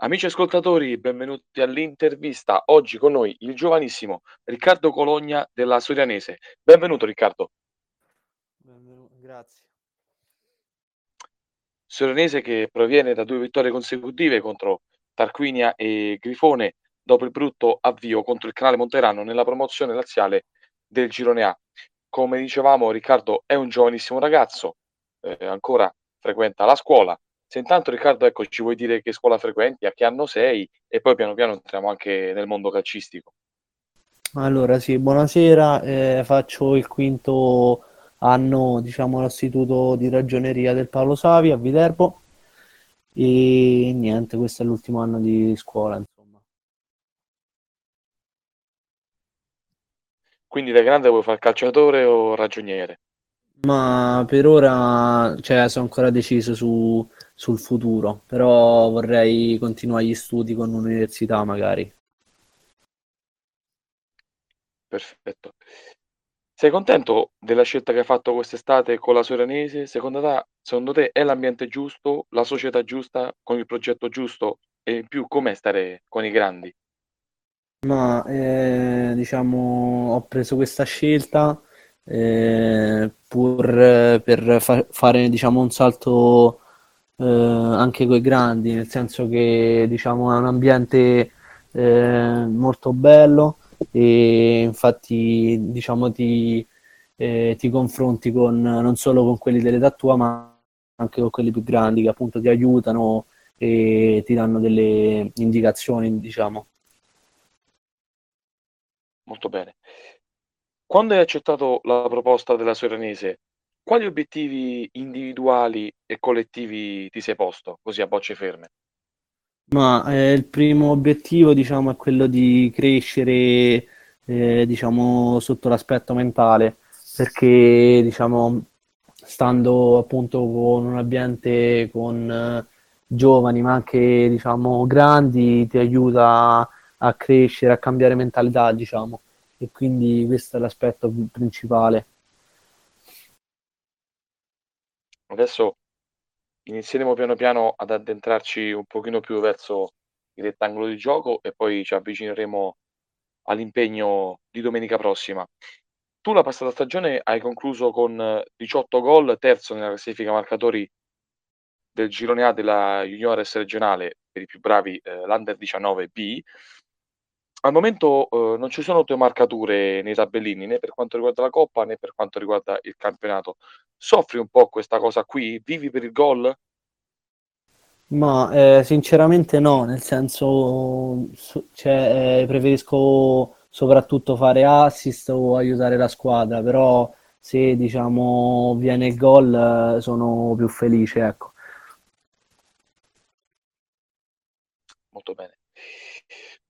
Amici ascoltatori, benvenuti all'intervista. Oggi con noi il giovanissimo Riccardo Cologna della Sorianese. Benvenuto Riccardo. Benvenu grazie. Sorianese che proviene da 2 vittorie consecutive contro Tarquinia e Grifone dopo il brutto avvio contro il Canale Monterano nella promozione laziale del Girone A. Come dicevamo Riccardo è un giovanissimo ragazzo, eh, ancora frequenta la scuola, se intanto Riccardo, ecco, ci vuoi dire che scuola frequenti, a che anno sei e poi piano piano entriamo anche nel mondo calcistico. Allora, sì, buonasera, eh, faccio il quinto anno, diciamo, all'Istituto di Ragioneria del Paolo Savi a Viterbo e niente, questo è l'ultimo anno di scuola, insomma. Quindi da grande vuoi fare calciatore o ragioniere? Ma per ora, cioè, sono ancora deciso su sul futuro, però vorrei continuare gli studi con l'università magari. Perfetto. Sei contento della scelta che hai fatto quest'estate con la Soranese? Secondo te, secondo te è l'ambiente giusto, la società giusta, con il progetto giusto e in più com'è stare con i grandi? Ma eh, diciamo, ho preso questa scelta eh, pur eh, per fa- fare diciamo, un salto eh, anche coi grandi, nel senso che diciamo, è un ambiente eh, molto bello e infatti diciamo, ti, eh, ti confronti con, non solo con quelli dell'età tua, ma anche con quelli più grandi che appunto ti aiutano e ti danno delle indicazioni, diciamo. Molto bene. Quando hai accettato la proposta della Soranese, quali obiettivi individuali e collettivi ti sei posto, così a bocce ferme? Ma eh, il primo obiettivo, diciamo, è quello di crescere, eh, diciamo, sotto l'aspetto mentale, perché, diciamo, stando appunto con un ambiente con eh, giovani, ma anche, diciamo, grandi, ti aiuta a crescere, a cambiare mentalità, diciamo. E quindi questo è l'aspetto principale. Adesso inizieremo piano piano ad addentrarci un pochino più verso il rettangolo di gioco e poi ci avvicineremo all'impegno di domenica prossima. Tu la passata stagione hai concluso con 18 gol, terzo nella classifica marcatori del girone A della Juniores regionale per i più bravi, eh, l'Under 19B. Al momento eh, non ci sono tue marcature nei tabellini né per quanto riguarda la Coppa né per quanto riguarda il campionato. Soffri un po' questa cosa qui? Vivi per il gol? Ma eh, sinceramente no, nel senso cioè, eh, preferisco soprattutto fare assist o aiutare la squadra, però se diciamo viene il gol eh, sono più felice, ecco. Molto bene.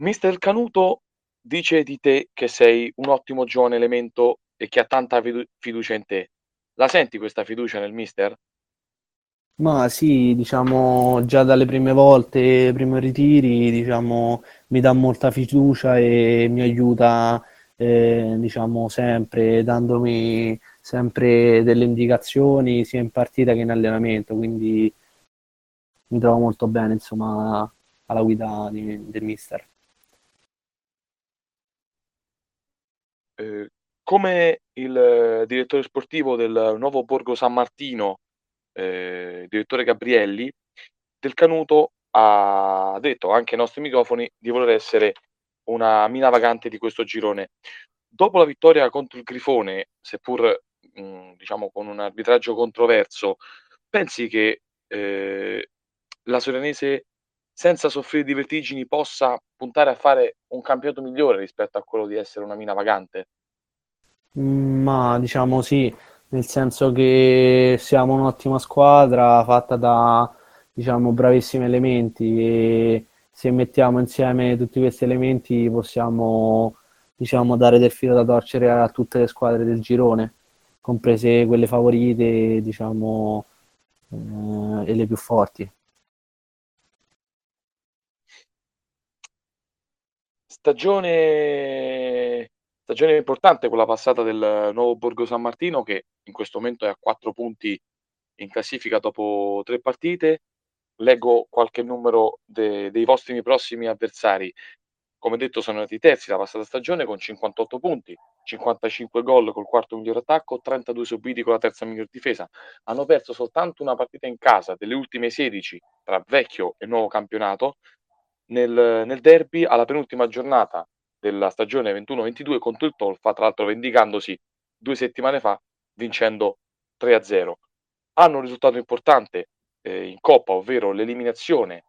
Mister Canuto dice di te che sei un ottimo giovane elemento e che ha tanta fidu- fiducia in te. La senti questa fiducia nel mister? Ma sì, diciamo già dalle prime volte, primi ritiri, diciamo, mi dà molta fiducia e mi aiuta, eh, diciamo, sempre, dandomi sempre delle indicazioni sia in partita che in allenamento, quindi mi trovo molto bene, insomma, alla guida di- del mister. Eh, come il direttore sportivo del nuovo Borgo San Martino, eh, direttore Gabrielli, Del Canuto ha detto anche ai nostri microfoni di voler essere una mina vagante di questo girone. Dopo la vittoria contro il Grifone, seppur mh, diciamo con un arbitraggio controverso, pensi che eh, la Soranese senza soffrire di vertigini possa puntare a fare un campionato migliore rispetto a quello di essere una mina vagante? Ma diciamo sì, nel senso che siamo un'ottima squadra fatta da, diciamo, bravissimi elementi e se mettiamo insieme tutti questi elementi possiamo, diciamo, dare del filo da torcere a tutte le squadre del girone, comprese quelle favorite, diciamo, eh, e le più forti. Stagione stagione importante quella passata del nuovo Borgo San Martino che in questo momento è a 4 punti in classifica dopo 3 partite. leggo qualche numero de dei vostri prossimi avversari. Come detto sono andati terzi la passata stagione con 58 punti, 55 gol col quarto miglior attacco, 32 subiti con la terza miglior difesa. Hanno perso soltanto una partita in casa delle ultime 16 tra vecchio e nuovo campionato nel, nel derby alla penultima giornata della stagione 21-22 contro il Tolfa, tra l'altro vendicandosi due settimane fa vincendo 3-0. Hanno un risultato importante eh, in Coppa, ovvero l'eliminazione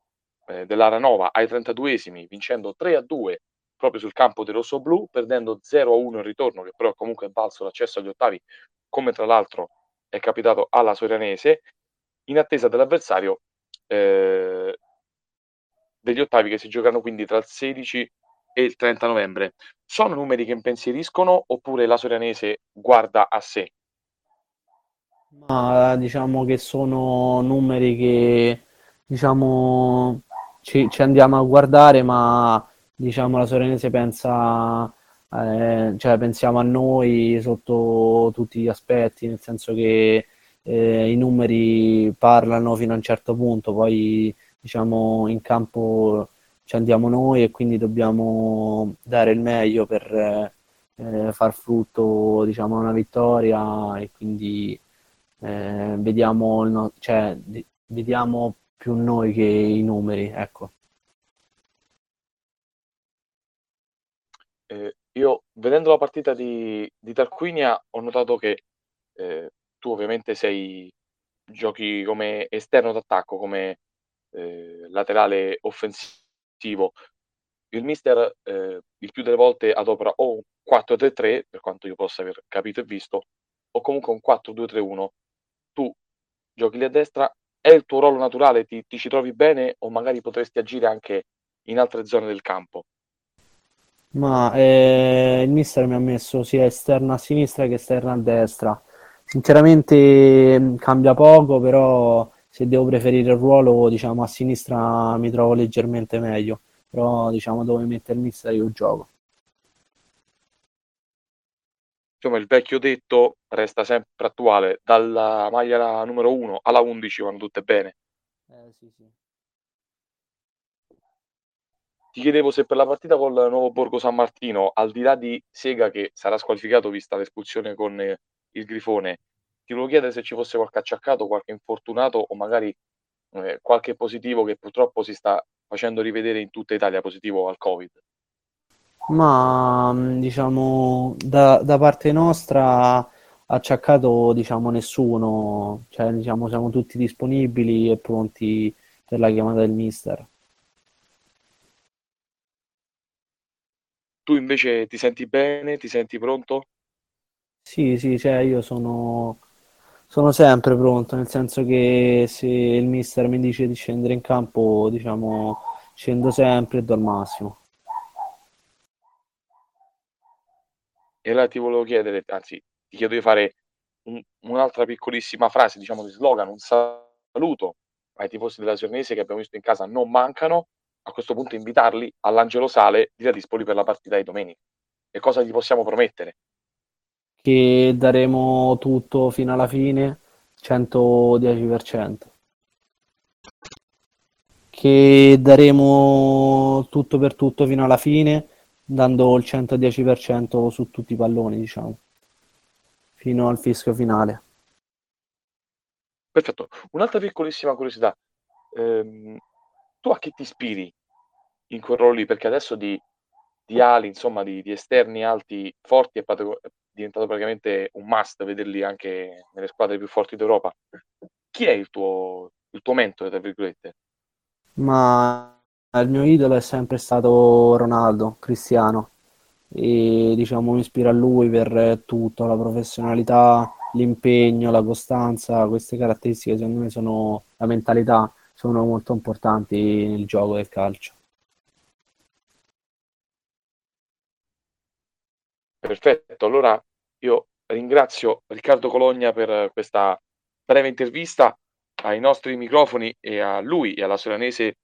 eh, dell'Aranova ai 32esimi, vincendo 3-2 proprio sul campo dei rossoblù, perdendo 0-1 in ritorno, che però comunque è valso l'accesso agli ottavi, come tra l'altro è capitato alla Sorianese, in attesa dell'avversario eh, degli ottavi che si giocano quindi tra il 16 e il 30 novembre. Sono numeri che impensieriscono oppure la Sorianese guarda a sé? Ma diciamo che sono numeri che diciamo ci, ci andiamo a guardare, ma diciamo la Sorenese pensa, eh, cioè pensiamo a noi sotto tutti gli aspetti, nel senso che eh, i numeri parlano fino a un certo punto, poi diciamo in campo ci andiamo noi e quindi dobbiamo dare il meglio per eh, far frutto diciamo una vittoria e quindi eh, vediamo, no, cioè, vediamo più noi che i numeri, ecco. Eh, io vedendo la partita di, di Tarquinia ho notato che eh, tu ovviamente sei giochi come esterno d'attacco, come eh, laterale offensivo. Il mister eh, il più delle volte adopera o un 4-3-3, per quanto io possa aver capito e visto, o comunque un 4-2-3-1. Tu giochi lì a destra, è il tuo ruolo naturale, ti, ti ci trovi bene o magari potresti agire anche in altre zone del campo? Ma eh, il mister mi ha messo sia esterno a sinistra che esterno a destra. Sinceramente mm, cambia poco, però se devo preferire il ruolo, diciamo a sinistra mi trovo leggermente meglio. Però diciamo dove mette il mister io gioco. Insomma, il vecchio detto resta sempre attuale, dalla maglia numero 1 alla 11 vanno tutte bene. Eh, sì, sì. Ti chiedevo se per la partita col Nuovo Borgo San Martino, al di là di Sega che sarà squalificato vista l'espulsione con eh, il Grifone, ti volevo chiedere se ci fosse qualche acciaccato, qualche infortunato o magari eh, qualche positivo che purtroppo si sta facendo rivedere in tutta Italia positivo al Covid. Ma diciamo da, da parte nostra acciaccato diciamo nessuno, cioè diciamo siamo tutti disponibili e pronti per la chiamata del mister. Tu invece ti senti bene? Ti senti pronto? Sì, sì, cioè io sono, sono sempre pronto, nel senso che se il mister mi dice di scendere in campo, diciamo, scendo sempre e do il massimo. E allora ti volevo chiedere, anzi, ti chiedo di fare un- un'altra piccolissima frase, diciamo di slogan, un saluto ai tifosi della Sernese che abbiamo visto in casa non mancano a questo punto invitarli all'Angelo Sale di Ladispoli per la partita di domenica. E cosa gli possiamo promettere? Che daremo tutto fino alla fine, 110%. Che daremo tutto per tutto fino alla fine, dando il 110% su tutti i palloni, diciamo, fino al fischio finale. Perfetto. Un'altra piccolissima curiosità. Ehm, tu a chi ti ispiri in quel ruolo lì? Perché adesso di, di ali, insomma, di, di, esterni alti forti è, diventato praticamente un must vederli anche nelle squadre più forti d'Europa. Chi è il tuo, il tuo mentore, tra virgolette? Ma il mio idolo è sempre stato Ronaldo, Cristiano, e diciamo mi ispiro a lui per tutto, la professionalità, l'impegno, la costanza, queste caratteristiche secondo me sono la mentalità sono molto importanti nel gioco del calcio. Perfetto, allora io ringrazio Riccardo Cologna per questa breve intervista ai nostri microfoni e a lui e alla Solanese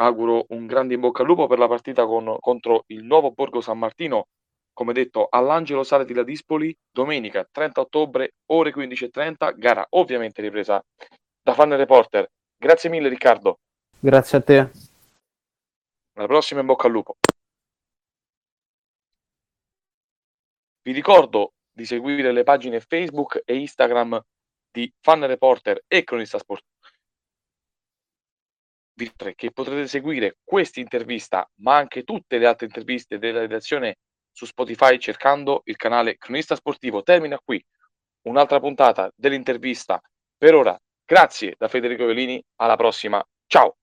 auguro un grande in bocca al lupo per la partita con, contro il nuovo Borgo San Martino, come detto all'Angelo Sale di Ladispoli, domenica 30 ottobre, ore 15.30, gara ovviamente ripresa da Fan Reporter. Grazie mille Riccardo. Grazie a te. Alla prossima in bocca al lupo. Vi ricordo di seguire le pagine Facebook e Instagram di Fan Reporter e Cronista Sport. che potrete seguire questa intervista, ma anche tutte le altre interviste della redazione su Spotify cercando il canale Cronista Sportivo. Termina qui un'altra puntata dell'intervista. Per ora, grazie da Federico Violini, alla prossima, ciao!